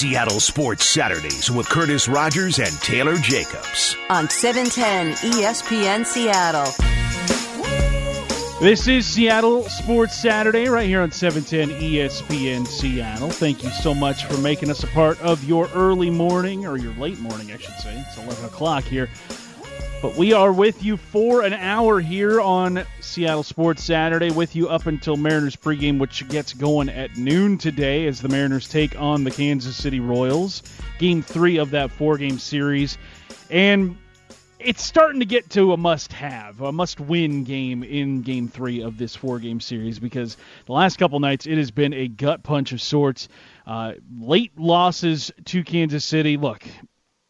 Seattle Sports Saturdays with Curtis Rogers and Taylor Jacobs. On 710 ESPN Seattle. This is Seattle Sports Saturday right here on 710 ESPN Seattle. Thank you so much for making us a part of your early morning, or your late morning, I should say. It's 11 o'clock here. But we are with you for an hour here on Seattle Sports Saturday, with you up until Mariners pregame, which gets going at noon today as the Mariners take on the Kansas City Royals. Game three of that four game series. And it's starting to get to a must have, a must win game in game three of this four game series because the last couple nights it has been a gut punch of sorts. Uh, late losses to Kansas City. Look,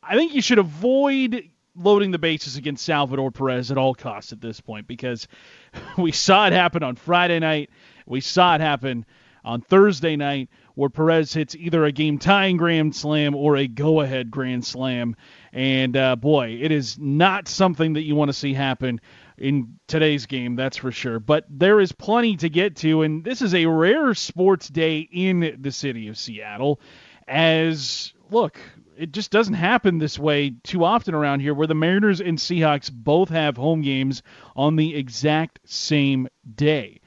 I think you should avoid loading the bases against Salvador Perez at all costs at this point because we saw it happen on Friday night. We saw it happen on Thursday night where Perez hits either a game tying grand slam or a go ahead grand slam. And uh, boy, it is not something that you want to see happen in today's game, that's for sure. But there is plenty to get to, and this is a rare sports day in the city of Seattle. As look, it just doesn't happen this way too often around here, where the Mariners and Seahawks both have home games on the exact same day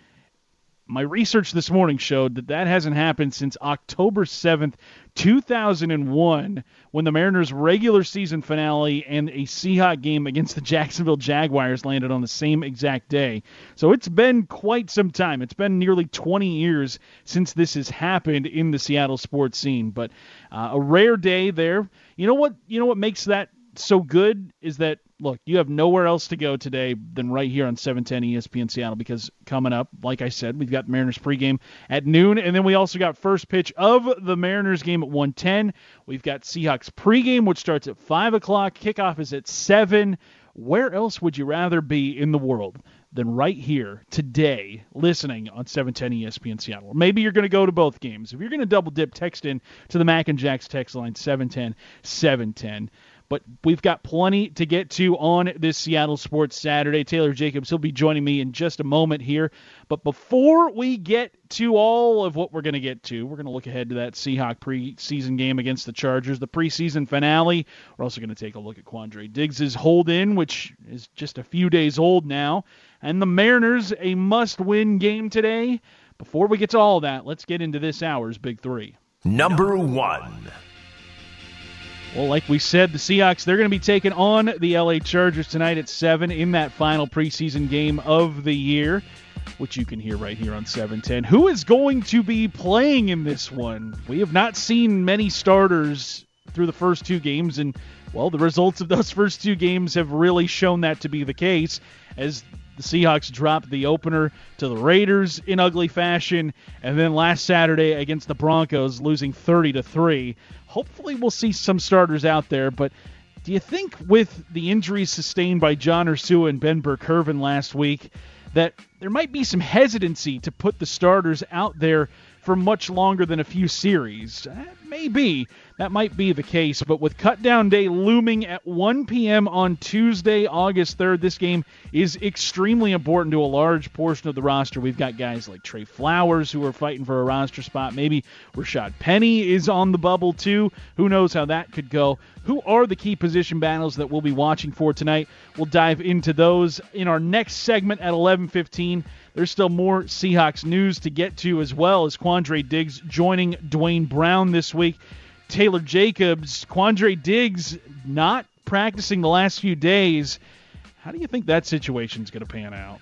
my research this morning showed that that hasn't happened since October 7th, 2001, when the Mariners' regular season finale and a Seahawk game against the Jacksonville Jaguars landed on the same exact day. So it's been quite some time. It's been nearly 20 years since this has happened in the Seattle sports scene. But uh, a rare day there. You know what? You know what makes that so good is that look, you have nowhere else to go today than right here on 710 ESPN Seattle because coming up, like I said, we've got Mariners pregame at noon, and then we also got first pitch of the Mariners game at 110. We've got Seahawks pregame, which starts at 5 o'clock. Kickoff is at 7. Where else would you rather be in the world than right here today listening on 710 ESPN Seattle. maybe you're going to go to both games. If you're going to double dip, text in to the Mac and Jacks text line 710 710. But we've got plenty to get to on this Seattle Sports Saturday. Taylor Jacobs, he'll be joining me in just a moment here. But before we get to all of what we're going to get to, we're going to look ahead to that Seahawk preseason game against the Chargers, the preseason finale. We're also going to take a look at Quandre Diggs' hold in, which is just a few days old now. And the Mariners, a must win game today. Before we get to all that, let's get into this hour's Big Three. Number one. Well, like we said, the Seahawks, they're going to be taking on the LA Chargers tonight at 7 in that final preseason game of the year, which you can hear right here on 710. Who is going to be playing in this one? We have not seen many starters through the first two games, and, well, the results of those first two games have really shown that to be the case as the Seahawks dropped the opener to the Raiders in ugly fashion, and then last Saturday against the Broncos, losing 30 to three. Hopefully, we'll see some starters out there. But do you think with the injuries sustained by John Ursua and Ben Burr-Kirven last week that there might be some hesitancy to put the starters out there for much longer than a few series? Eh, maybe that might be the case. But with cutdown day looming at 1 p.m. on Tuesday, August 3rd, this game is extremely important to a large portion of the roster. We've got guys like Tre Flowers who are fighting for a roster spot. Maybe Rashaad Penny is on the bubble too. Who knows how that could go? Who are the key position battles that we'll be watching for tonight? We'll dive into those in our next segment at 11:15. There's still more Seahawks news to get to as well as Quandre Diggs joining Duane Brown this week. Taylor Jacobs, Quandre Diggs not practicing the last few days. How do you think that situation is going to pan out?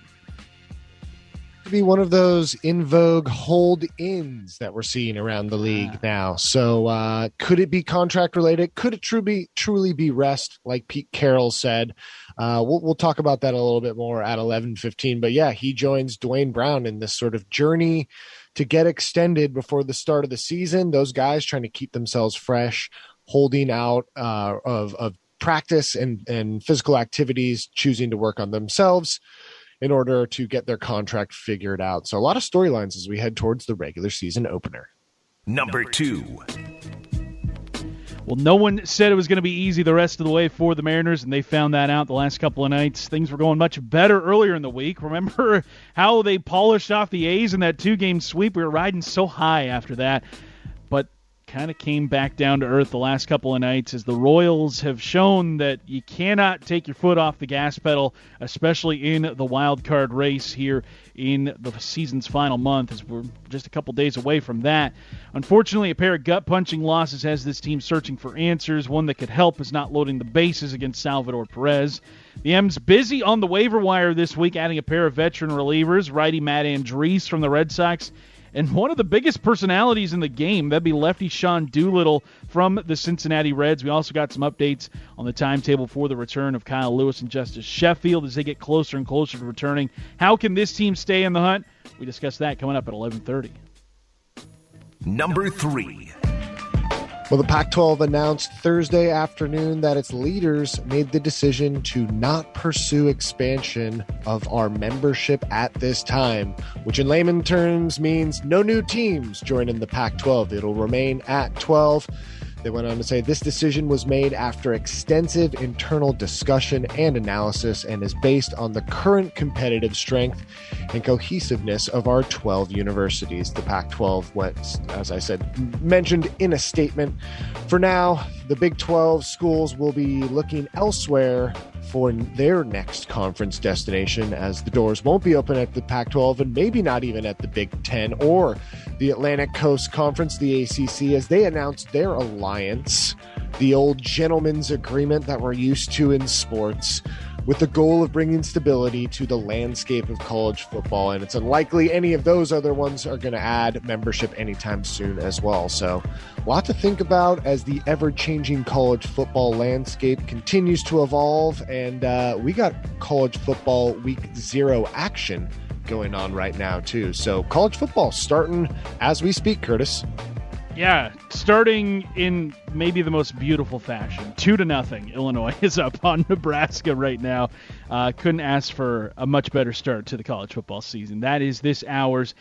be one of those in vogue hold ins that we're seeing around the league now. So, uh, could it be contract related? Could it truly truly be rest, like Pete Carroll said? Uh, we'll, we'll talk about that a little bit more at eleven fifteen. But yeah, he joins Duane Brown in this sort of journey to get extended before the start of the season. Those guys trying to keep themselves fresh, holding out uh, of of practice and and physical activities, choosing to work on themselves in order to get their contract figured out. So a lot of storylines as we head towards the regular season opener. Number two. Well, no one said it was going to be easy the rest of the way for the Mariners, and they found that out the last couple of nights. Things were going much better earlier in the week. Remember how they polished off the A's in that two game sweep? We were riding so high after that kind of came back down to earth the last couple of nights as the Royals have shown that you cannot take your foot off the gas pedal, especially in the wild card race here in the season's final month, as we're just a couple days away from that. Unfortunately, a pair of gut punching losses has this team searching for answers. One that could help is not loading the bases against Salvador Perez. The M's busy on the waiver wire this week, adding a pair of veteran relievers, righty Matt Andriese from the Red Sox and one of the biggest personalities in the game. That'd be lefty Sean Doolittle from the Cincinnati Reds. We also got some updates on the timetable for the return of Kyle Lewis and Justus Sheffield as they get closer and closer to returning. How can this team stay in the hunt? We discuss that coming up at 11:30. Number three. Well, the Pac 12 announced Thursday afternoon that its leaders made the decision to not pursue expansion of our membership at this time, which in layman terms means no new teams joining the Pac 12. It'll remain at 12. They went on to say this decision was made after extensive internal discussion and analysis and is based on the current competitive strength and cohesiveness of our 12 universities. The Pac 12 went, as I said, mentioned in a statement. For now, the Big 12 schools will be looking elsewhere for their next conference destination, as the doors won't be open at the Pac 12 and maybe not even at the Big 10 or the Atlantic Coast Conference, the ACC, as they announced their alliance, the old gentleman's agreement that we're used to in sports with the goal of bringing stability to the landscape of college football. And it's unlikely any of those other ones are going to add membership anytime soon as well. So, a lot to think about as the ever changing college football landscape continues to evolve. And uh, we got college football week zero action going on right now, too. So, college football starting as we speak, Curtis. Yeah, starting in maybe the most beautiful fashion. Two to nothing. Illinois is up on Nebraska right now. Uh, couldn't ask for a much better start to the college football season. That is this hour's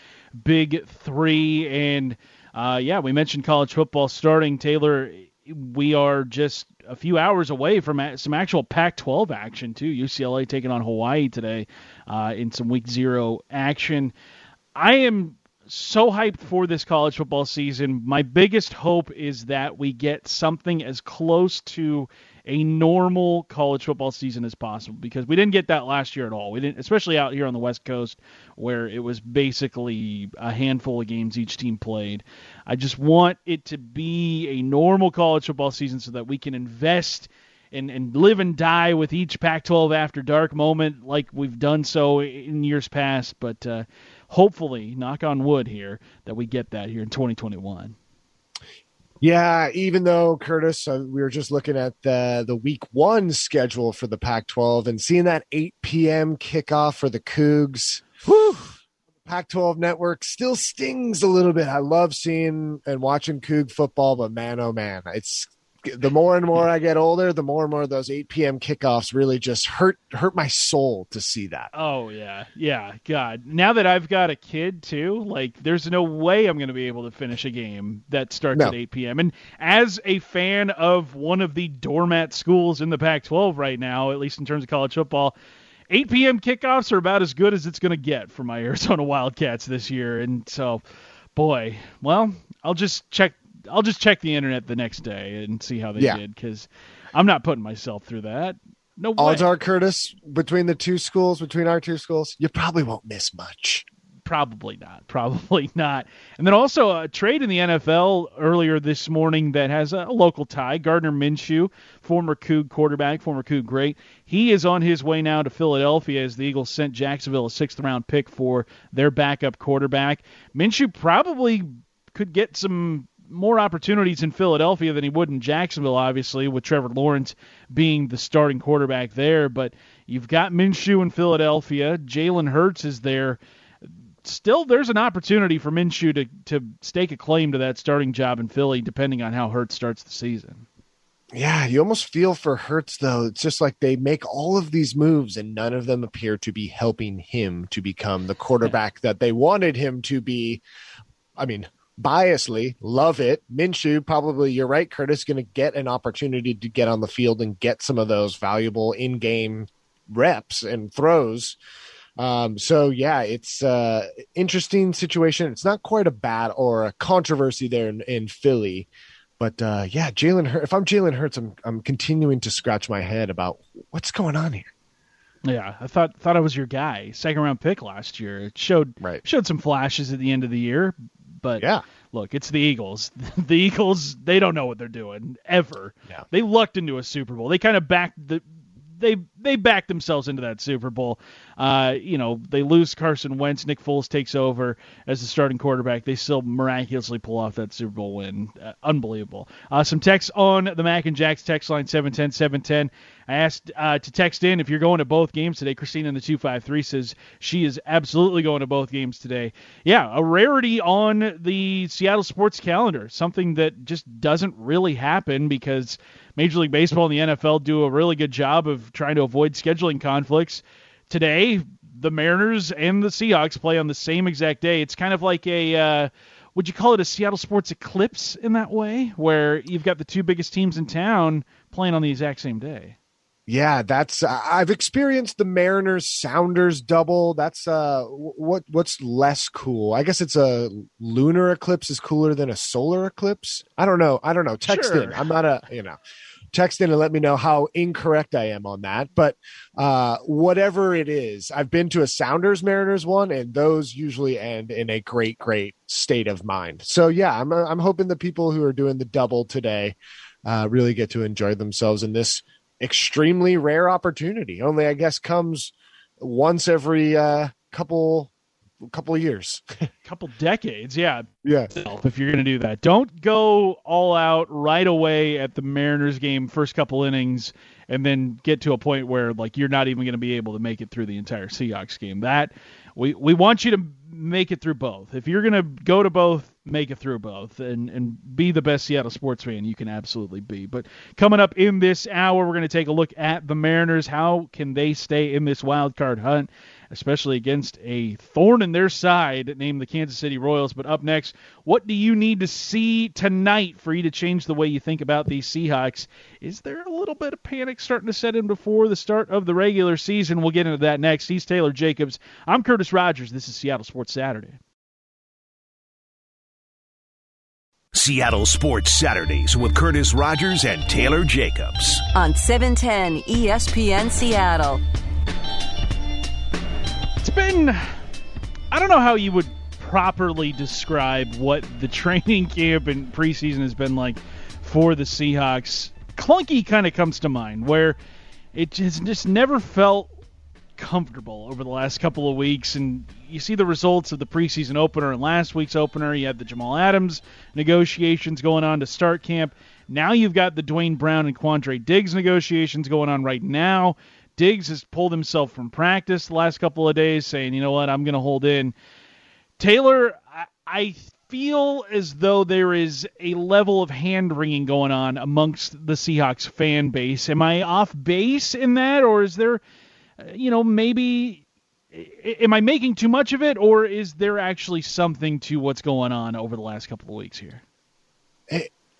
big three. And uh, yeah, we mentioned college football starting. Taylor, we are just a few hours away from some actual Pac 12 action, too. UCLA taking on Hawaii today uh, in some week zero action. I am so hyped for this college football season. My biggest hope is that we get something as close to a normal college football season as possible because we didn't get that last year at all. We didn't, especially out here on the West Coast where it was basically a handful of games each team played. I just want it to be a normal college football season so that we can invest and, and live and die with each Pac 12 after dark moment like we've done so in years past. But uh, hopefully, knock on wood here, that we get that here in 2021. Yeah, even though Curtis, uh, we were just looking at the the week one schedule for the Pac-12 and seeing that 8 p.m. kickoff for the Cougs. Whew, Pac-12 network still stings a little bit. I love seeing and watching Coug football, but man, oh man, it's the more and more I get older, the more and more those 8 p.m. kickoffs really just hurt hurt my soul to see that. Oh yeah, yeah. God, now that I've got a kid too, like there's no way I'm going to be able to finish a game that starts no. at 8 p.m. And as a fan of one of the doormat schools in the Pac-12 right now, at least in terms of college football. 8 p.m. kickoffs are about as good as it's going to get for my Arizona Wildcats this year, and so, boy, well, I'll just check I'll just check the internet the next day and see how they yeah. did because I'm not putting myself through that. No way. Odds are, Curtis, between the two schools, between our two schools, you probably won't miss much. Probably not. Probably not. And then also a trade in the NFL earlier this morning that has a local tie. Gardner Minshew, former Coug quarterback, former Coug great. He is on his way now to Philadelphia as the Eagles sent Jacksonville a sixth round pick for their backup quarterback. Minshew probably could get some more opportunities in Philadelphia than he would in Jacksonville, obviously, with Trevor Lawrence being the starting quarterback there. But you've got Minshew in Philadelphia. Jalen Hurts is there. Still, there's an opportunity for Minshew to, to stake a claim to that starting job in Philly, depending on how Hurts starts the season. Yeah, you almost feel for Hurts though. It's just like they make all of these moves and none of them appear to be helping him to become the quarterback that they wanted him to be. I mean, biasly love it. Minshew, probably you're right, Curtis, going to get an opportunity to get on the field and get some of those valuable in game reps and throws. Um, so yeah, it's uh interesting situation. It's not quite a bad or a controversy there in, in Philly, but uh, yeah, Jalen. Hur- if I'm Jalen Hurts, I'm I'm continuing to scratch my head about what's going on here. Yeah, I thought thought I was your guy. Second round pick last year. It showed Right. showed some flashes at the end of the year, but Yeah, look, it's the Eagles. The Eagles, they don't know what they're doing ever. Yeah. They lucked into a Super Bowl. They kind of backed the they they backed themselves into that Super Bowl. Uh, you know, they lose Carson Wentz, Nick Foles takes over as the starting quarterback. They still miraculously pull off that Super Bowl win. Uh, unbelievable. Uh, some text on the Mac and Jacks text line 710 710. I asked uh, to text in if you're going to both games today. Christina in the 253 says she is absolutely going to both games today. Yeah, a rarity on the Seattle sports calendar, something that just doesn't really happen because Major League Baseball and the NFL do a really good job of trying to avoid scheduling conflicts. Today, the Mariners and the Seahawks play on the same exact day. It's kind of like a. Uh, would you call it a Seattle sports eclipse in that way, where you've got the two biggest teams in town playing on the exact same day? Yeah. That's uh, I've experienced the Mariners Sounders double. That's uh what what's less cool. I guess it's a lunar eclipse is cooler than a solar eclipse. I don't know. I don't know. Text Sure. in. I'm not a you know. Text in and let me know how incorrect I am on that. But uh, whatever it is, I've been to a Sounders Mariners one, and those usually end in a great, great state of mind. So yeah, I'm I'm hoping the people who are doing the double today uh, really get to enjoy themselves in this extremely rare opportunity. Only I guess comes once every uh, couple couple years. couple decades, yeah. yeah, If you're going to do that, don't go all out right away at the Mariners game, first couple innings, and then get to a point where like you're not even going to be able to make it through the entire Seahawks game. That we we want you to make it through both. If you're going to go to both, make it through both, and and be the best Seattle sports fan you can absolutely be. But coming up in this hour, we're going to take a look at the Mariners. How can they stay in this wild card hunt? Especially against a thorn in their side named the Kansas City Royals. But up next, what do you need to see tonight for you to change the way you think about these Seahawks? Is there a little bit of panic starting to set in before the start of the regular season? We'll get into that next. He's Taylor Jacobs. I'm Curtis Rogers. This is Seattle Sports Saturday. Seattle Sports Saturdays with Curtis Rogers and Taylor Jacobs. on E 710 ESPN Seattle. Been. I don't know how you would properly describe what the training camp and preseason has been like for the Seahawks. Clunky kind of comes to mind, where it just, just never felt comfortable over the last couple of weeks. And you see the results of the preseason opener and last week's opener. You had the Jamal Adams negotiations going on to start camp. Now you've got the Duane Brown and Quandre Diggs negotiations going on right now. Diggs has pulled himself from practice the last couple of days, saying, you know what, I'm going to hold in. Taylor, I, I feel as though there is a level of hand wringing going on amongst the Seahawks fan base. Am I off base in that, or is there, you know, maybe. Am I making too much of it, or is there actually something to what's going on over the last couple of weeks here?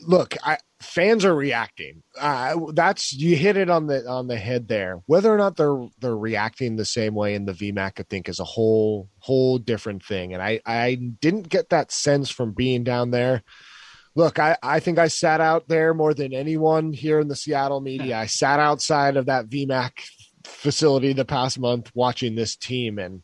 Look, I, fans are reacting. Uh, that's you hit it on the on the head there. Whether or not they're they're reacting the same way in the VMAC, I think, is a whole whole different thing. And I I didn't get that sense from being down there. Look, I, I think I sat out there more than anyone here in the Seattle media. I sat outside of that VMAC facility the past month watching this team and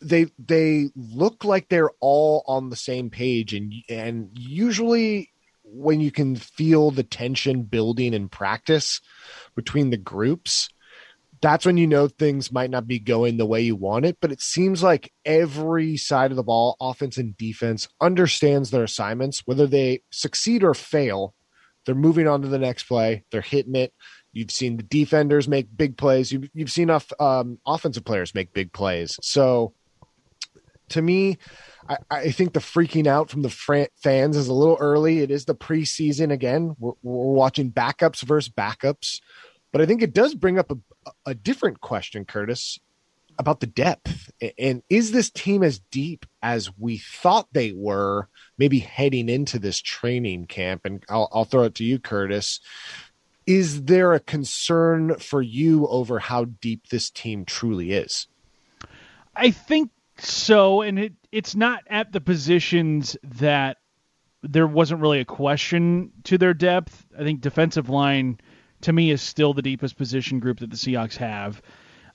they they look like they're all on the same page and and usually when you can feel the tension building in practice between the groups that's when you know things might not be going the way you want it. But it seems like every side of the ball offense and defense understands their assignments. Whether they succeed or fail they're moving on to the next play. They're hitting it. You've seen the defenders make big plays. You've, you've seen off, um, offensive players make big plays. So to me, I, I think the freaking out from the fans is a little early. It is the preseason again. We're, we're watching backups versus backups, but I think it does bring up a, a different question, Curtis, about the depth. And is this team as deep as we thought they were, maybe heading into this training camp? And I'll, I'll throw it to you, Curtis. Is there a concern for you over how deep this team truly is? I think so, and it it's not at the positions that there wasn't really a question to their depth. I think defensive line to me is still the deepest position group that the Seahawks have.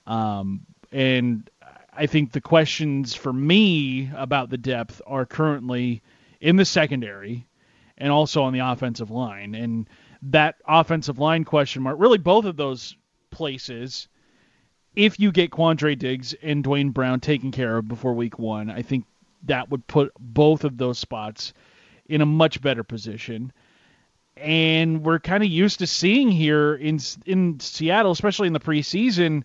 Um, and I think the questions for me about the depth are currently in the secondary and also on the offensive line. And that offensive line question mark, really both of those places, if you get Quandre Diggs and Dwayne Brown taken care of before week one, I think that would put both of those spots in a much better position. And we're kind of used to seeing here in in Seattle, especially in the preseason,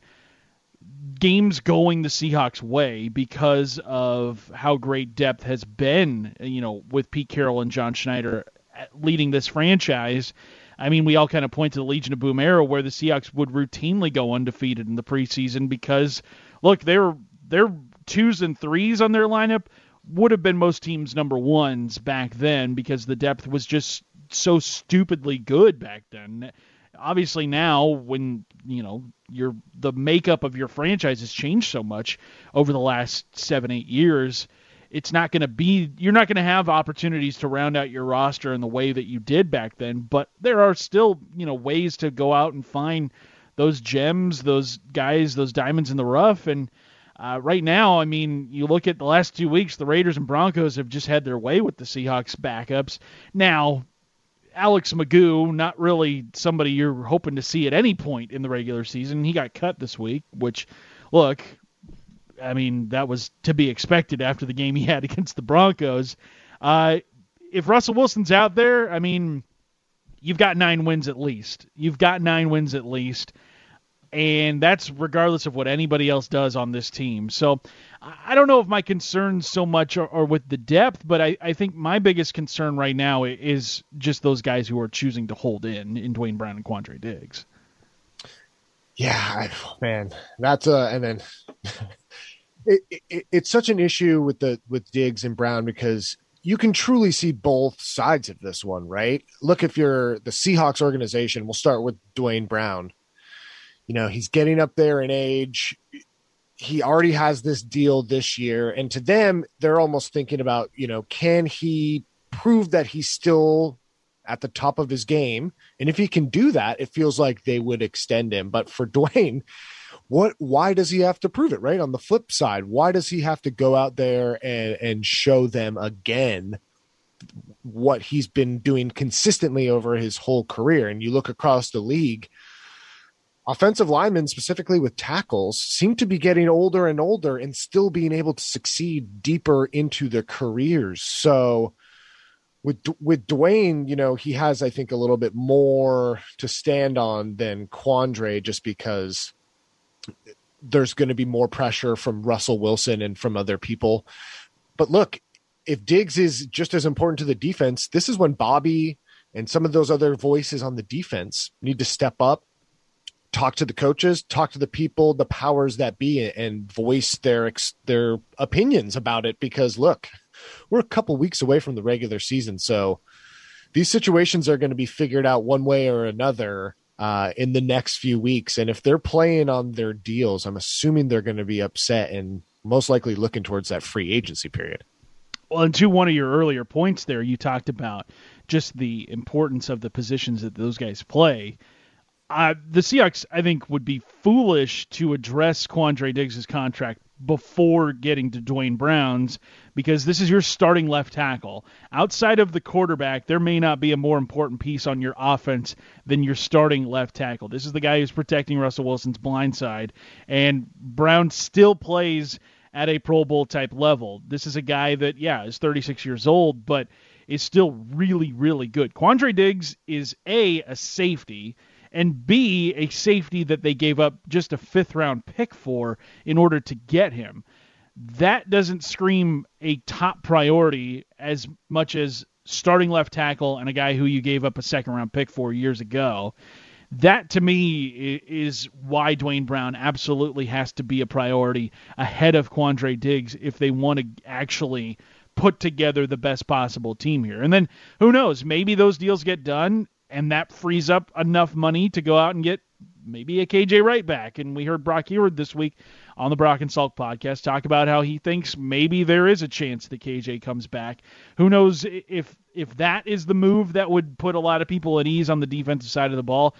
games going the Seahawks way because of how great depth has been, you know, with Pete Carroll and John Schneider leading this franchise. I mean, we all kind of point to the Legion of Boom era where the Seahawks would routinely go undefeated in the preseason because, look, they're they're twos and threes on their lineup would have been most teams' number ones back then because the depth was just so stupidly good back then. Obviously now when you know your the makeup of your franchise has changed so much over the last seven eight years it's not going to be you're not going to have opportunities to round out your roster in the way that you did back then but there are still you know ways to go out and find those gems those guys those diamonds in the rough and uh, right now, I mean, you look at the last two weeks, the Raiders and Broncos have just had their way with the Seahawks backups. Now, Alex McGough, not really somebody you're hoping to see at any point in the regular season. He got cut this week, which, look, I mean, that was to be expected after the game he had against the Broncos. Uh, if Russell Wilson's out there, I mean, you've got nine wins at least. You've got nine wins at least and that's regardless of what anybody else does on this team. So I don't know if my concerns so much are, are with the depth, but I, I, think my biggest concern right now is just those guys who are choosing to hold in in Duane Brown and Quandre Diggs. Yeah, I, man, that's a and then it, it, it's such an issue with the with Diggs and Brown because you can truly see both sides of this one, right? Look, if you're the Seahawks organization, we'll start with Duane Brown you know, he's getting up there in age. He already has this deal this year. And to them, they're almost thinking about, you know, can he prove that he's still at the top of his game? And if he can do that, it feels like they would extend him. But for Duane, what why does he have to prove it, right? On the flip side, why does he have to go out there and, and show them again what he's been doing consistently over his whole career? And you look across the league offensive linemen, specifically with tackles, seem to be getting older and older and still being able to succeed deeper into their careers. So with with Duane, you know, he has I think a little bit more to stand on than Quandre, just because there's going to be more pressure from Russell Wilson and from other people. But look, if Diggs is just as important to the defense, this is when Bobby and some of those other voices on the defense need to step up talk to the coaches, talk to the people, the powers that be, and voice their their opinions about it. Because look, we're a couple weeks away from the regular season, so these situations are going to be figured out one way or another uh, in the next few weeks. And if they're playing on their deals, I'm assuming they're going to be upset and most likely looking towards that free agency period. Well, and to one of your earlier points there, you talked about just the importance of the positions that those guys play uh, the Seahawks, I think, would be foolish to address Quandre Diggs' contract before getting to Dwayne Brown's because this is your starting left tackle. Outside of the quarterback, there may not be a more important piece on your offense than your starting left tackle. This is the guy who's protecting Russell Wilson's blind side, and Brown still plays at a Pro Bowl type level. This is a guy that, yeah, is 36 years old, but is still really, really good. Quandre Diggs is A, a safety and B, a safety that they gave up just a fifth round pick for in order to get him. That doesn't scream a top priority as much as starting left tackle and a guy who you gave up a second round pick for years ago. That to me is why Duane Brown absolutely has to be a priority ahead of Quandre Diggs if they want to actually put together the best possible team here. And then who knows, maybe those deals get done and that frees up enough money to go out and get maybe a KJ Wright back. And we heard Brock Huard this week on the Brock and Salk podcast talk about how he thinks maybe there is a chance that KJ comes back. Who knows if if that is the move that would put a lot of people at ease on the defensive side of the ball.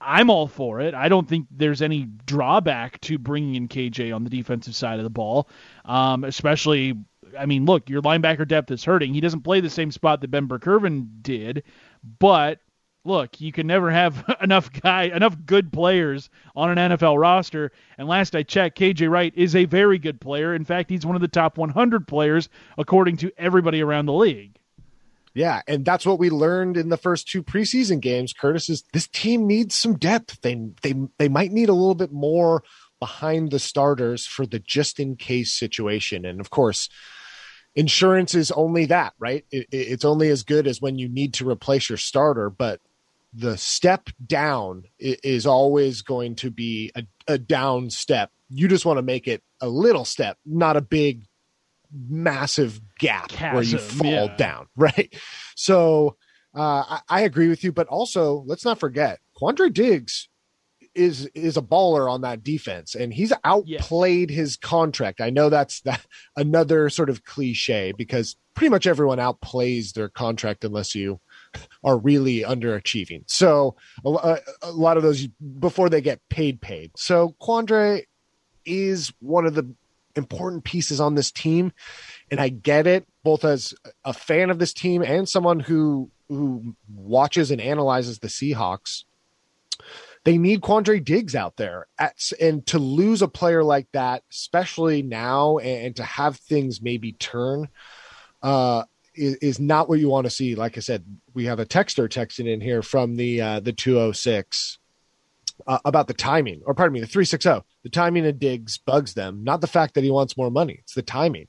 I'm all for it. I don't think there's any drawback to bringing in KJ on the defensive side of the ball, um, especially I mean, look, your linebacker depth is hurting. He doesn't play the same spot that Ben Burr-Kirven did, but look, you can never have enough guy, enough good players on an NFL roster. And last I checked, KJ Wright is a very good player. In fact, he's one of the top 100 players according to everybody around the league. Yeah, and that's what we learned in the first two preseason games. Curtis is this team needs some depth. They they they might need a little bit more behind the starters for the just in case situation. And of course, insurance is only that, right? It, it's only as good as when you need to replace your starter, but the step down is always going to be a, a down step. You just want to make it a little step, not a big, massive gap Chasm, where you fall yeah. down, right? So uh, I, I agree with you, but also let's not forget Quandre Diggs is is a baller on that defense and he's outplayed yes. his contract. I know that's that another sort of cliche because pretty much everyone outplays their contract unless you are really underachieving. So a, a lot of those before they get paid paid. So Quandre is one of the important pieces on this team and I get it both as a fan of this team and someone who who watches and analyzes the Seahawks they need Quandre Diggs out there. At, and to lose a player like that, especially now, and, and to have things maybe turn, uh, is, is, not what you want to see. Like I said, we have a texter texting in here from the uh, the 206 uh, about the timing, or pardon me, the 360. The timing of Diggs bugs them, not the fact that he wants more money. It's the timing.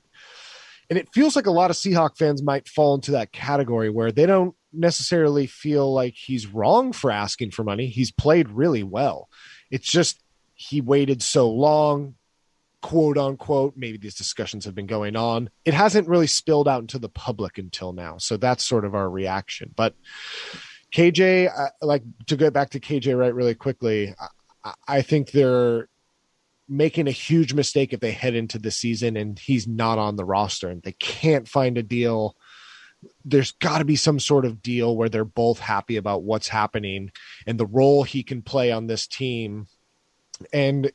And it feels like a lot of Seahawk fans might fall into that category where they don't necessarily feel like he's wrong for asking for money. He's played really well. It's just he waited so long, quote unquote. Maybe these discussions have been going on. It hasn't really spilled out into the public until now. So that's sort of our reaction. But KJ, uh, like to go back to KJ Wright really quickly, I, I think they're making a huge mistake if they head into the season and he's not on the roster and they can't find a deal there's got to be some sort of deal where they're both happy about what's happening and the role he can play on this team. And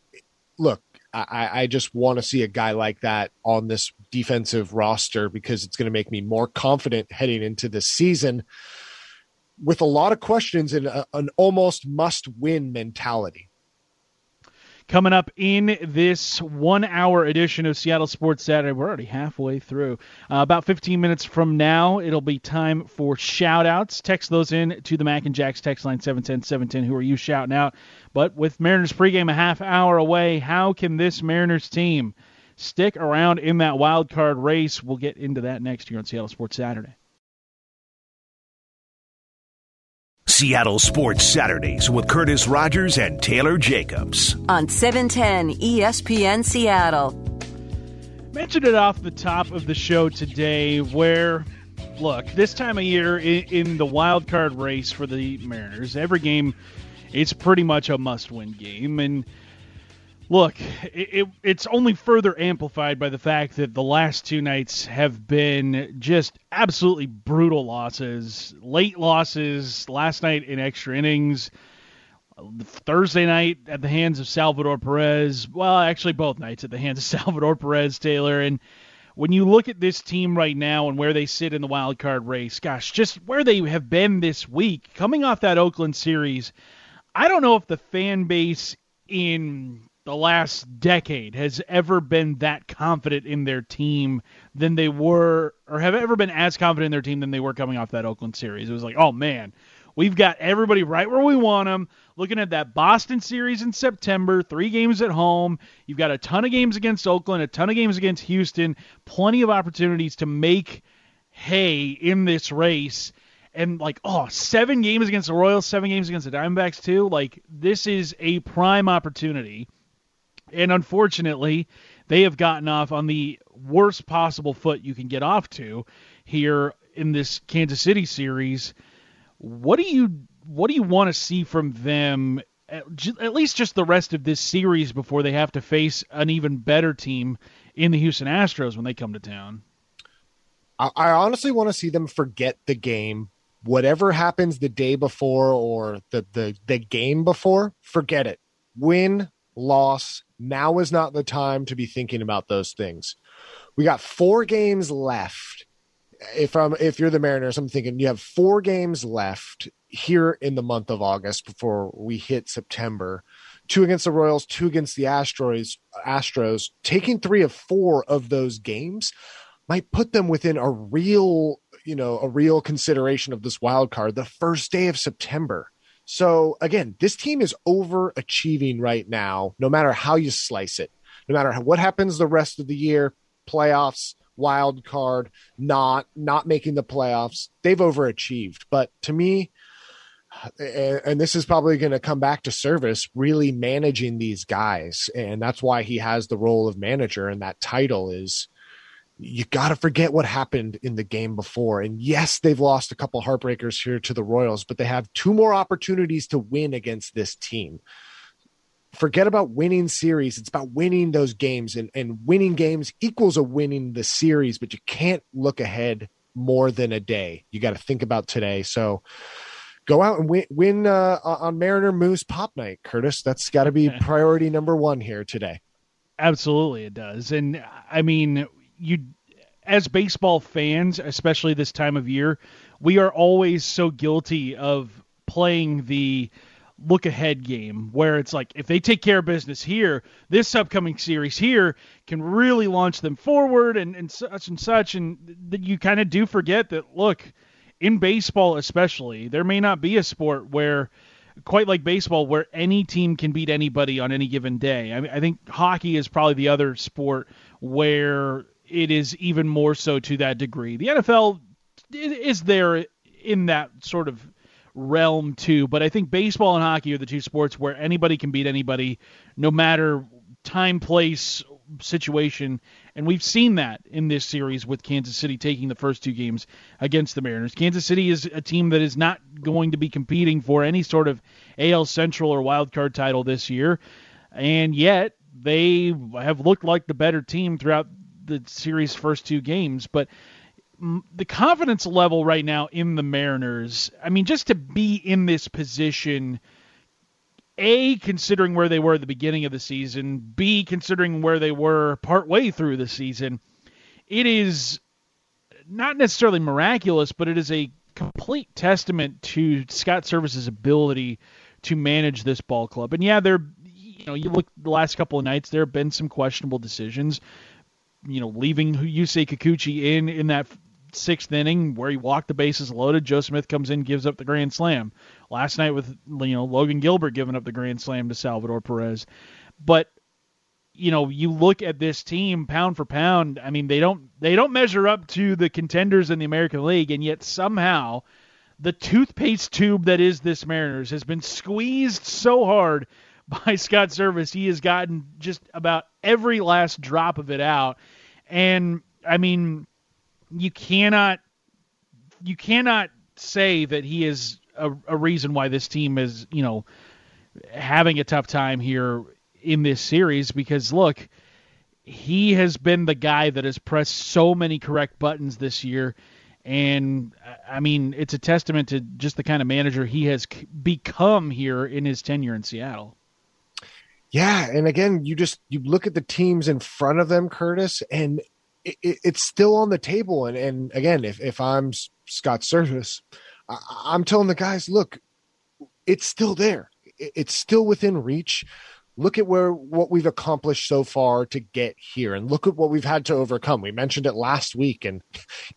look, I, I just want to see a guy like that on this defensive roster because it's going to make me more confident heading into this season with a lot of questions and a, an almost must win mentality. Coming up in this one hour edition of Seattle Sports Saturday, we're already halfway through. Uh, about 15 minutes from now, it'll be time for shout outs. Text those in to the Mac and Jacks text line 710 710. Who are you shouting out? But with Mariners pregame a half hour away, how can this Mariners team stick around in that wild card race? We'll get into that next year on Seattle Sports Saturday. Seattle Sports Saturdays with Curtis Rogers and Taylor Jacobs. On 710 ESPN Seattle. Mentioned it off the top of the show today where, look, this time of year in, in the wild card race for the Mariners, every game it's pretty much a must win game. And Look, it, it, it's only further amplified by the fact that the last two nights have been just absolutely brutal losses, late losses. Last night in extra innings, Thursday night at the hands of Salvador Perez. Well, actually, both nights at the hands of Salvador Perez, Taylor. And when you look at this team right now and where they sit in the wild card race, gosh, just where they have been this week, coming off that Oakland series, I don't know if the fan base in the last decade has ever been that confident in their team than they were, or have ever been as confident in their team than they were coming off that Oakland series. It was like, oh man, we've got everybody right where we want them. Looking at that Boston series in September, three games at home. You've got a ton of games against Oakland, a ton of games against Houston, plenty of opportunities to make hay in this race and like oh seven games against the Royals, seven games against the Diamondbacks too. Like this is a prime opportunity and unfortunately, they have gotten off on the worst possible foot you can get off to here in this Kansas City series. What do you what do you want to see from them at, at least just the rest of this series before they have to face an even better team in the Houston Astros when they come to town. I, honestly want to see them forget the game. Whatever happens the day before or the, the, the game before, forget it. Win, loss. Now is not the time to be thinking about those things. We got four games left. If I'm if you're the Mariners, I'm thinking you have four games left here in the month of August before we hit September. Two against the Royals, two against the Astros. Astros taking three of four of those games might put them within a real, you know, a real consideration of this wild card the first day of September. So again, this team is overachieving right now, no matter how you slice it. No matter what happens the rest of the year, playoffs, wild card, not not making the playoffs, they've overachieved. But to me, and this is probably going to come back to Servais really managing these guys and that's why he has the role of manager and that title is you got to forget what happened in the game before. And yes, they've lost a couple heartbreakers here to the Royals, but they have two more opportunities to win against this team. Forget about winning series. It's about winning those games, and, and winning games equals a winning the series, but you can't look ahead more than a day. You got to think about today. So go out and win, win uh, on Mariner Moose Pop Night, Curtis. That's got to be priority number one here today. Absolutely, it does. And I mean, you as baseball fans, especially this time of year, we are always so guilty of playing the look ahead game where it's like if they take care of business here, this upcoming series here can really launch them forward and, and such and such. And that you kind of do forget that, look, in baseball especially, there may not be a sport where quite like baseball where any team can beat anybody on any given day. I, mean, I think hockey is probably the other sport where it is even more so to that degree. The NFL is there in that sort of realm too, but I think baseball and hockey are the two sports where anybody can beat anybody, no matter time, place, situation, and we've seen that in this series with Kansas City taking the first two games against the Mariners. Kansas City is a team that is not going to be competing for any sort of AL Central or wild card title this year, and yet they have looked like the better team throughout the series' first two games, but the confidence level right now in the Mariners, I mean, just to be in this position, A, considering where they were at the beginning of the season, B, considering where they were partway through the season, it is not necessarily miraculous, but it is a complete testament to Scott Servais's ability to manage this ball club. And yeah, there, you know, you look the last couple of nights, there have been some questionable decisions you know, leaving Yusei Kikuchi in in that sixth inning where he walked the bases loaded. Joe Smith comes in, gives up the grand slam. Last night with you know Logan Gilbert giving up the grand slam to Salvador Perez, but you know you look at this team pound for pound. I mean they don't they don't measure up to the contenders in the American League, and yet somehow the toothpaste tube that is this Mariners has been squeezed so hard by Scott Servais. He has gotten just about every last drop of it out. And I mean, you cannot you cannot say that he is a, a reason why this team is, you know, having a tough time here in this series because look, he has been the guy that has pressed so many correct buttons this year. And I mean, it's a testament to just the kind of manager he has become here in his tenure in Seattle. Yeah, and again, you just you look at the teams in front of them, Curtis, and it, it, it's still on the table. And and again, if if I'm Scott Servais, I, am telling the guys, look, it's still there. It, it's still within reach. Look at where what we've accomplished so far to get here, and look at what we've had to overcome. We mentioned it last week, and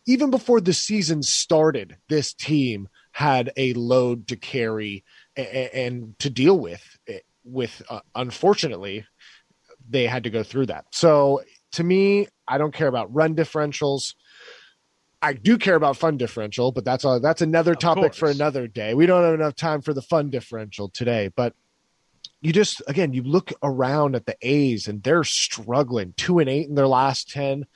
even before the season started, this team had a load to carry and, and to deal with with uh, unfortunately they had to go through that. So to me, I don't care about run differentials. I do care about fun differential, but that's a, that's another topic for another day. We don't have enough time for the fun differential today, but you just again you look around at the A's and they're struggling, two and eight in their last ten.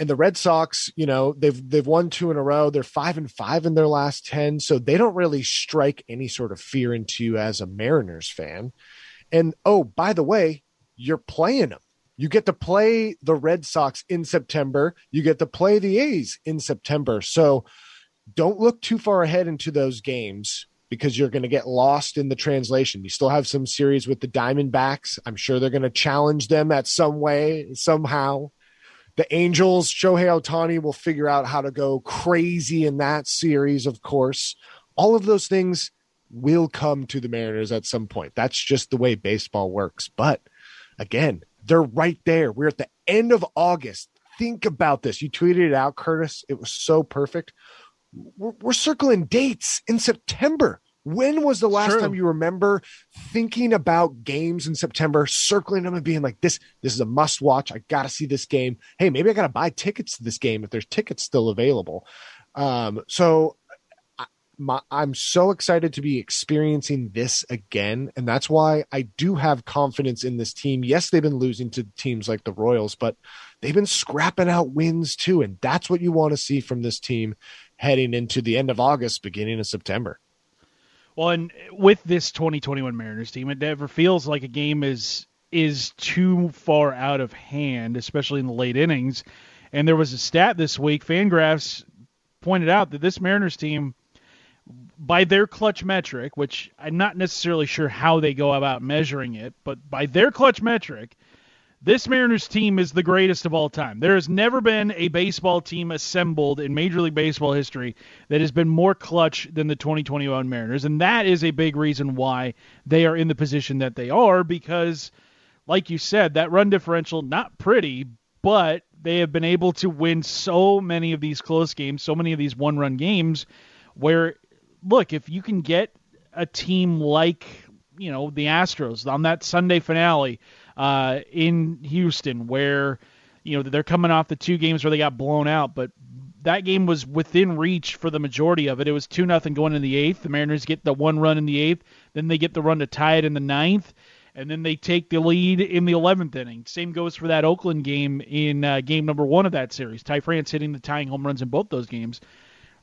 and the Red Sox, you know, they've they've won two in a row. They're five and five in their last ten, so they don't really strike any sort of fear into you as a Mariners fan. And oh, by the way, you're playing them. You get to play the Red Sox in September. You get to play the A's in September. So don't look too far ahead into those games because you're going to get lost in the translation. You still have some series with the Diamondbacks. I'm sure they're going to challenge them at some way, somehow the Angels, Shohei Ohtani will figure out how to go crazy in that series, of course. All of those things will come to the Mariners at some point. That's just the way baseball works. But again, they're right there. We're at the end of August. Think about this. You tweeted it out, Curtis. It was so perfect. We're, we're circling dates in September. When was the last True. time you remember thinking about games in September, circling them and being like, "This, this is a must watch. I got to see this game. Hey, maybe I got to buy tickets to this game if there's tickets still available." Um, so my, I'm so excited to be experiencing this again. And that's why I do have confidence in this team. Yes, they've been losing to teams like the Royals, but they've been scrapping out wins too. And that's what you want to see from this team heading into the end of August, beginning of September. Well, and with this 2021 Mariners team, it never feels like a game is is too far out of hand, especially in the late innings. And there was a stat this week. Fangraphs pointed out that this Mariners team, by their clutch metric, which I'm not necessarily sure how they go about measuring it, but by their clutch metric, this Mariners team is the greatest of all time. There has never been a baseball team assembled in Major League Baseball history that has been more clutch than the 2021 Mariners. And that is a big reason why they are in the position that they are because, like you said, that run differential, not pretty, but they have been able to win so many of these close games, so many of these one run games where, look, if you can get a team like, you know, the Astros on that Sunday finale uh, in Houston, where you know they're coming off the two games where they got blown out, but that game was within reach for the majority of it. It was two nothing going in the eighth. The Mariners get the one run in the eighth, then they get the run to tie it in the ninth, and then they take the lead in the eleventh inning. Same goes for that Oakland game in uh, game number one of that series. Ty France hitting the tying home runs in both those games.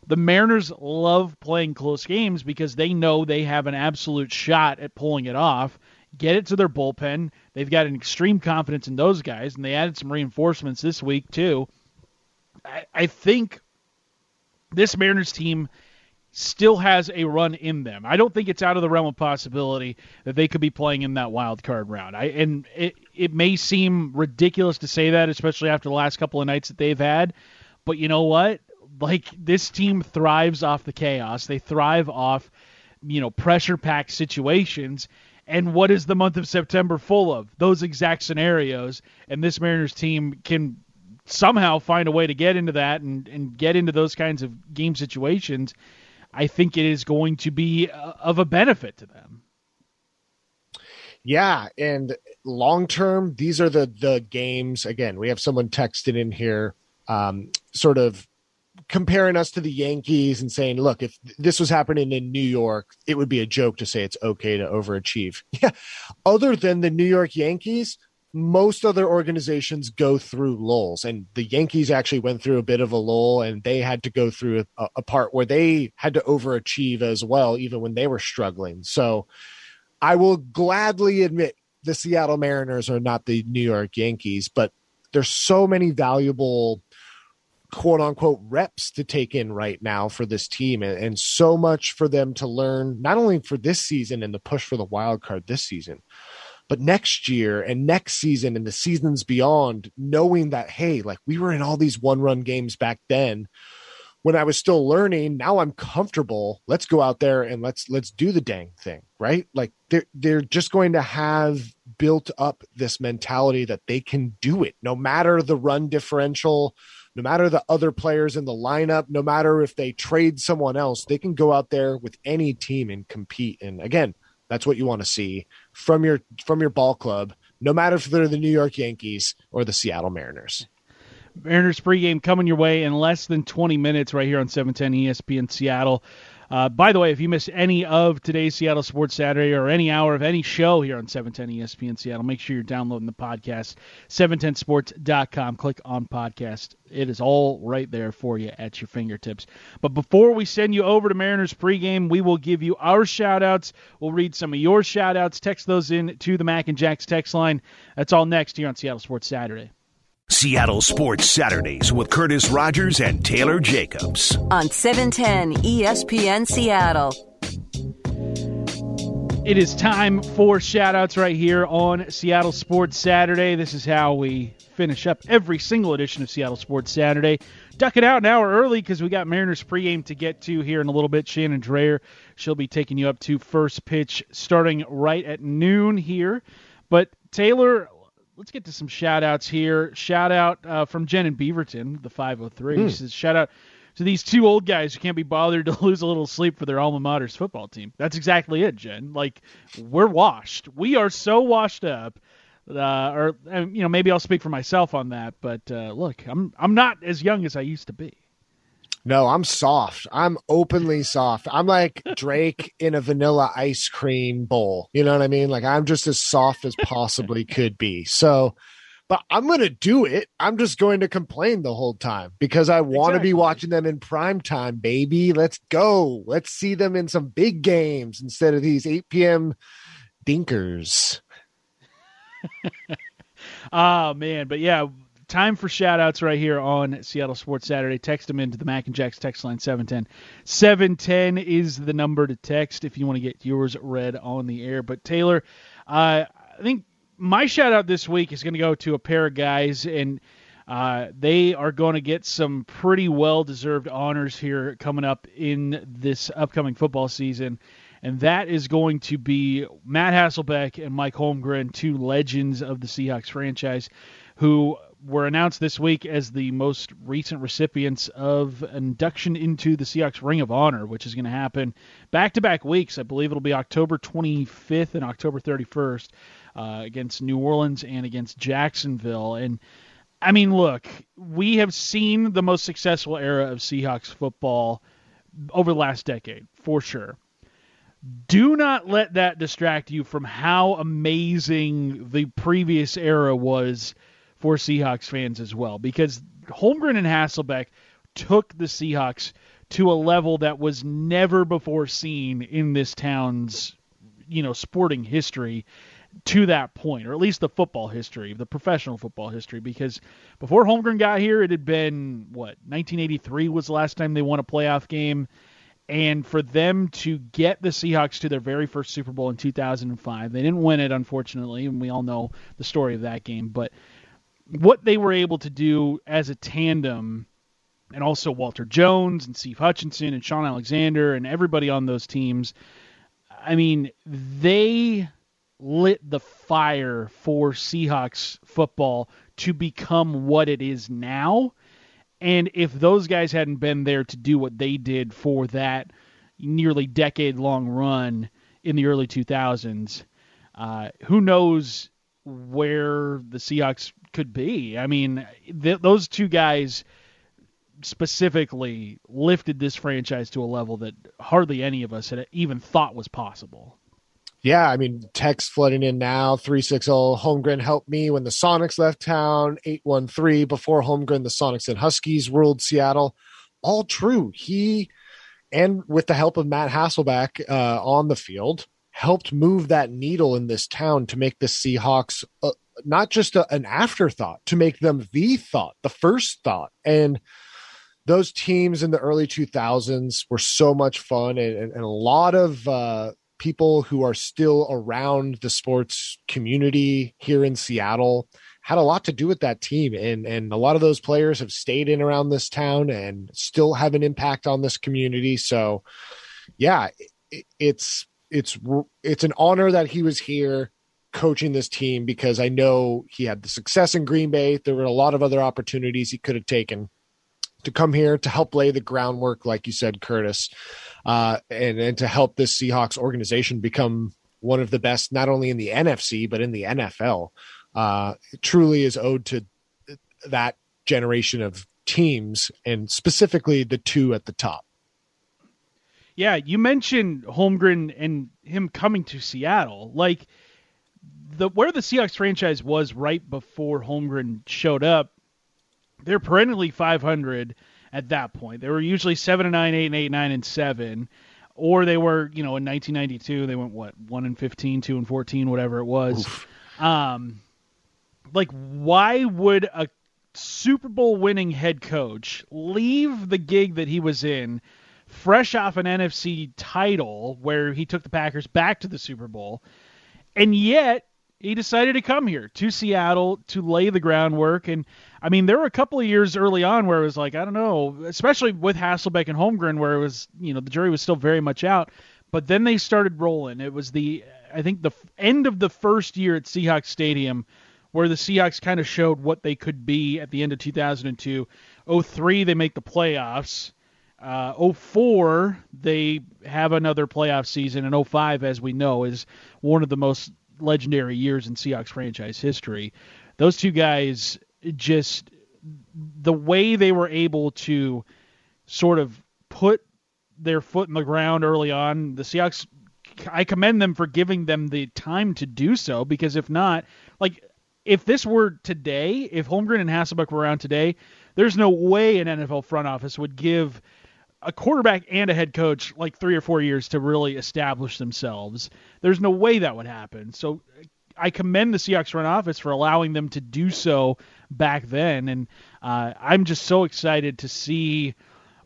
The Mariners love playing close games because they know they have an absolute shot at pulling it off get it to their bullpen. They've got an extreme confidence in those guys, and they added some reinforcements this week too. I, I think this Mariners team still has a run in them. I don't think it's out of the realm of possibility that they could be playing in that wild card round. I and it it may seem ridiculous to say that, especially after the last couple of nights that they've had, but you know what? Like this team thrives off the chaos. They thrive off, you know, pressure packed situations and what is the month of September full of? Those exact scenarios. And this Mariners team can somehow find a way to get into that and, and get into those kinds of game situations. I think it is going to be uh, of a benefit to them. Yeah, and long term, these are the the games. Again, we have someone texted in here, um, sort of comparing us to the Yankees and saying, look, if this was happening in New York, it would be a joke to say it's okay to overachieve. Yeah. Other than the New York Yankees, most other organizations go through lulls and the Yankees actually went through a bit of a lull and they had to go through a, a part where they had to overachieve as well, even when they were struggling. So I will gladly admit the Seattle Mariners are not the New York Yankees, but there's so many valuable quote unquote reps to take in right now for this team and, and, so much for them to learn not only for this season and the push for the wild card this season but next year and next season and the seasons beyond knowing that hey like we were in all these one run games back then. When i was still learning now i'm comfortable. Let's go out there and let's let's do the dang thing right? Like they're they're just going to have built up this mentality that they can do it no matter the run differential no matter the other players in the lineup, no matter if they trade someone else, they can go out there with any team and compete. And again, that's what you want to see from your from your ball club, no matter if they're the New York Yankees or the Seattle Mariners. Mariners pregame coming your way in less than 20 minutes right here on 710 ESPN Seattle. Uh, by the way, if you miss any of today's Seattle Sports Saturday or any hour of any show here on 710 ESPN Seattle, make sure you're downloading the podcast, 710sports.com. Click on podcast. It is all right there for you at your fingertips. But before we send you over to Mariners pregame, we will give you our shout outs. We'll read some of your shout outs. Text those in to the Mac and Jacks text line. That's all next here on Seattle Sports Saturday. Seattle Sports Saturdays with Curtis Rogers and Taylor Jacobs. On 710 ESPN Seattle. It is time for shoutouts right here on Seattle Sports Saturday. This is how we finish up every single edition of Seattle Sports Saturday. Duck it out an hour early because we got Mariners pregame to get to here in a little bit. Shannon Drayer, she'll be taking you up to first pitch starting right at noon here. But Taylor, let's get to some shout outs here. Shout out uh, from Jen and Beaverton, the 503. Mm. says, shout out to these two old guys who can't be bothered to lose a little sleep for their alma mater's football team. That's exactly it, Jen. Like, we're washed. We are so washed up. Uh, or you know, maybe I'll speak for myself on that. But uh, look, I'm I'm not as young as I used to be. No, I'm soft. I'm openly soft. I'm like Drake in a vanilla ice cream bowl. You know what I mean? Like I'm just as soft as possibly could be. So, but I'm going to do it. I'm just going to complain the whole time because I want to exactly. be watching them in prime time, baby. Let's go. Let's see them in some big games instead of these 8 p.m. dinkers. oh man, but yeah, time for shout outs right here on Seattle Sports Saturday. Text them into the Mac and Jacks text line 710. 710 is the number to text if you want to get yours read on the air. But Taylor, uh, I think my shout out this week is going to go to a pair of guys, and uh, they are going to get some pretty well deserved honors here coming up in this upcoming football season. And that is going to be Matt Hasselbeck and Mike Holmgren, two legends of the Seahawks franchise, who were announced this week as the most recent recipients of induction into the Seahawks Ring of Honor, which is going to happen back to back weeks. I believe it'll be October 25th and October 31st uh, against New Orleans and against Jacksonville. And I mean, look, we have seen the most successful era of Seahawks football over the last decade, for sure. Do not let that distract you from how amazing the previous era was for Seahawks fans as well, because Holmgren and Hasselbeck took the Seahawks to a level that was never before seen in this town's, you know, sporting history to that point, or at least the football history, the professional football history, because before Holmgren got here, it had been what 1983 was the last time they won a playoff game, and for them to get the Seahawks to their very first Super Bowl in 2005, they didn't win it unfortunately, and we all know the story of that game, but what they were able to do as a tandem, and also Walter Jones and Steve Hutchinson and Shaun Alexander and everybody on those teams. I mean, they lit the fire for Seahawks football to become what it is now. And if those guys hadn't been there to do what they did for that nearly decade long run in the early 2000s, uh, who knows where the Seahawks could be. I mean, th- those two guys specifically lifted this franchise to a level that hardly any of us had even thought was possible. Yeah, I mean, text flooding in now. 360 Holmgren helped me when the Sonics left town. 813 before Holmgren, the Sonics and Huskies ruled Seattle. All true. He, and with the help of Matt Hasselbeck uh, on the field, helped move that needle in this town to make the Seahawks uh, not just a, an afterthought, to make them the thought, the first thought. And those teams in the early 2000s were so much fun and, and, and a lot of uh, people who are still around the sports community here in Seattle had a lot to do with that team. And and a lot of those players have stayed in around this town and still have an impact on this community. So yeah it, it's it's it's an honor that he was here coaching this team because I know he had the success in Green Bay. There were a lot of other opportunities he could have taken to come here to help lay the groundwork, like you said, Curtis, uh, and and to help this Seahawks organization become one of the best, not only in the NFC but in the NFL. Uh, truly is owed to that generation of teams, and specifically the two at the top. Yeah, you mentioned Holmgren and him coming to Seattle. Like the where the Seahawks franchise was right before Holmgren showed up, they're perennially 500 at that point. They were usually 7 and 9, 8 and 8, 9 and 7 or they were, you know, in 1992 they went what 1 and 15, 2 and 14, whatever it was. Oof. Um like why would a Super Bowl winning head coach leave the gig that he was in fresh off an NFC title where he took the Packers back to the Super Bowl and yet he decided to come here to Seattle to lay the groundwork. And I mean, there were a couple of years early on where it was like, I don't know, especially with Hasselbeck and Holmgren, where it was, you know, the jury was still very much out. But then they started rolling. It was the, I think, the end of the first year at Seahawks Stadium where the Seahawks kind of showed what they could be at the end of 2002. 03, they make the playoffs. Uh, 04, they have another playoff season, and 05, as we know, is one of the most legendary years in Seahawks franchise history. Those two guys just the way they were able to sort of put their foot in the ground early on, the Seahawks I commend them for giving them the time to do so because if not, like if this were today, if Holmgren and Hasselbeck were around today, there's no way an NFL front office would give a quarterback and a head coach like three or four years to really establish themselves. There's no way that would happen. So I commend the Seahawks front office for allowing them to do so back then, and uh, I'm just so excited to see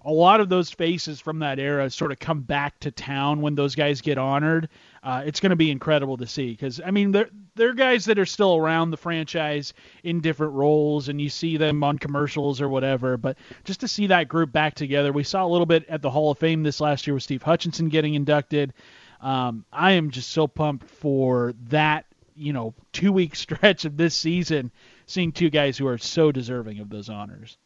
a lot of those faces from that era sort of come back to town when those guys get honored. Uh, it's going to be incredible to see because I mean they're guys that are still around the franchise in different roles, and you see them on commercials or whatever. But just to see that group back together, we saw a little bit at the Hall of Fame this last year with Steve Hutchinson getting inducted. Um, I am just so pumped for that you know two week stretch of this season, seeing two guys who are so deserving of those honors.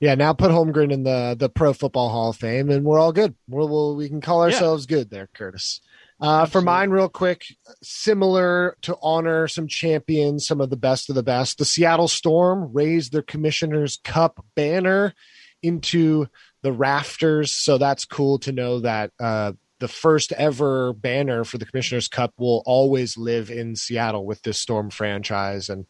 Yeah, now put Holmgren in the the Pro Football Hall of Fame, and we're all good. We're, we'll, we can call ourselves yeah. good there, Curtis. Uh, for mine, real quick, similar to honor some champions, some of the best of the best. The Seattle Storm raised their Commissioner's Cup banner into the rafters, so that's cool to know that uh, the first ever banner for the Commissioner's Cup will always live in Seattle with this Storm franchise, and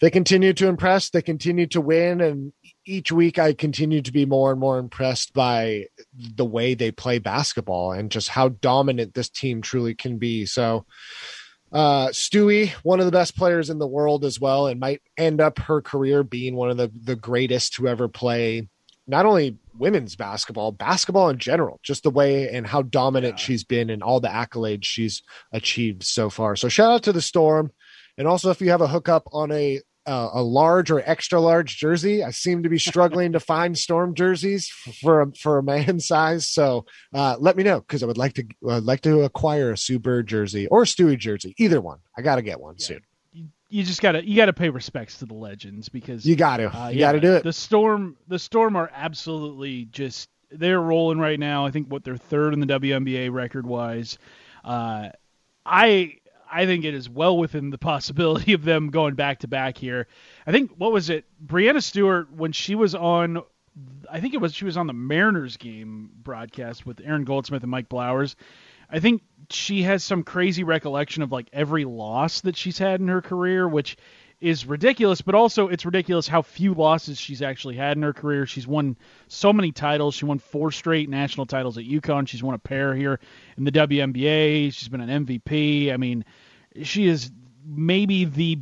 they continue to impress. They continue to win, and each week I continue to be more and more impressed by the way they play basketball and just how dominant this team truly can be. So, uh, Stewie, one of the best players in the world as well, and might end up her career being one of the, the greatest to ever play not only women's basketball, basketball in general, just the way and how dominant yeah. she's been and all the accolades she's achieved so far. So shout out to the Storm. And also, if you have a hookup on a uh, a large or extra large jersey. I seem to be struggling to find storm jerseys for a, for a man size. So uh, let me know because I would like to I'd like to acquire a Sue Bird jersey or Stewie jersey, either one. I got to get one yeah. soon. You, just gotta you gotta pay respects to the legends because you got to uh, you yeah, got to do it. The storm the storm are absolutely just they're rolling right now. I think what they're third in the WNBA record wise. Uh, I I think it is well within the possibility of them going back to back here. I think what was it? Breanna Stewart when she was on I think it was she was on the Mariners game broadcast with Aaron Goldsmith and Mike Blowers. I think she has some crazy recollection of like every loss that she's had in her career, which is ridiculous, but also it's ridiculous how few losses she's actually had in her career. She's won so many titles. She won four straight national titles at UConn. She's won a pair here in the WNBA. She's been an MVP. I mean, she is maybe the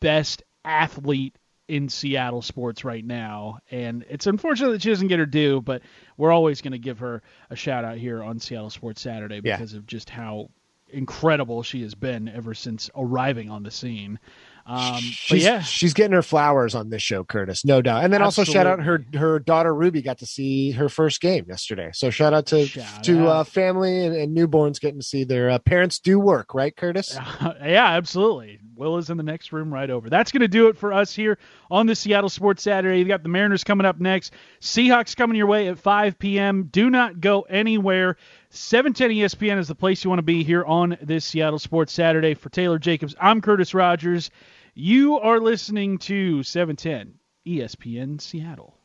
best athlete in Seattle sports right now. And it's unfortunate that she doesn't get her due, but we're always going to give her a shout out here on Seattle Sports Saturday because yeah. of just how incredible she has been ever since arriving on the scene. Um, she's, yeah, she's getting her flowers on this show, Curtis, no doubt. And then Absolutely. also shout out her her daughter Ruby got to see her first game yesterday. So shout out to shout to out. Uh, family and, and, newborns getting to see their uh, parents do work, right, Curtis? yeah, absolutely. Will is in the next room right over. That's going to do it for us here on the Seattle Sports Saturday. You've got the Mariners coming up next. Seahawks coming your way at 5 p.m. Do not go anywhere. 710 ESPN is the place you want to be here on this Seattle Sports Saturday. For Taylor Jacobs, I'm Curtis Rogers. You are listening to 710 ESPN Seattle.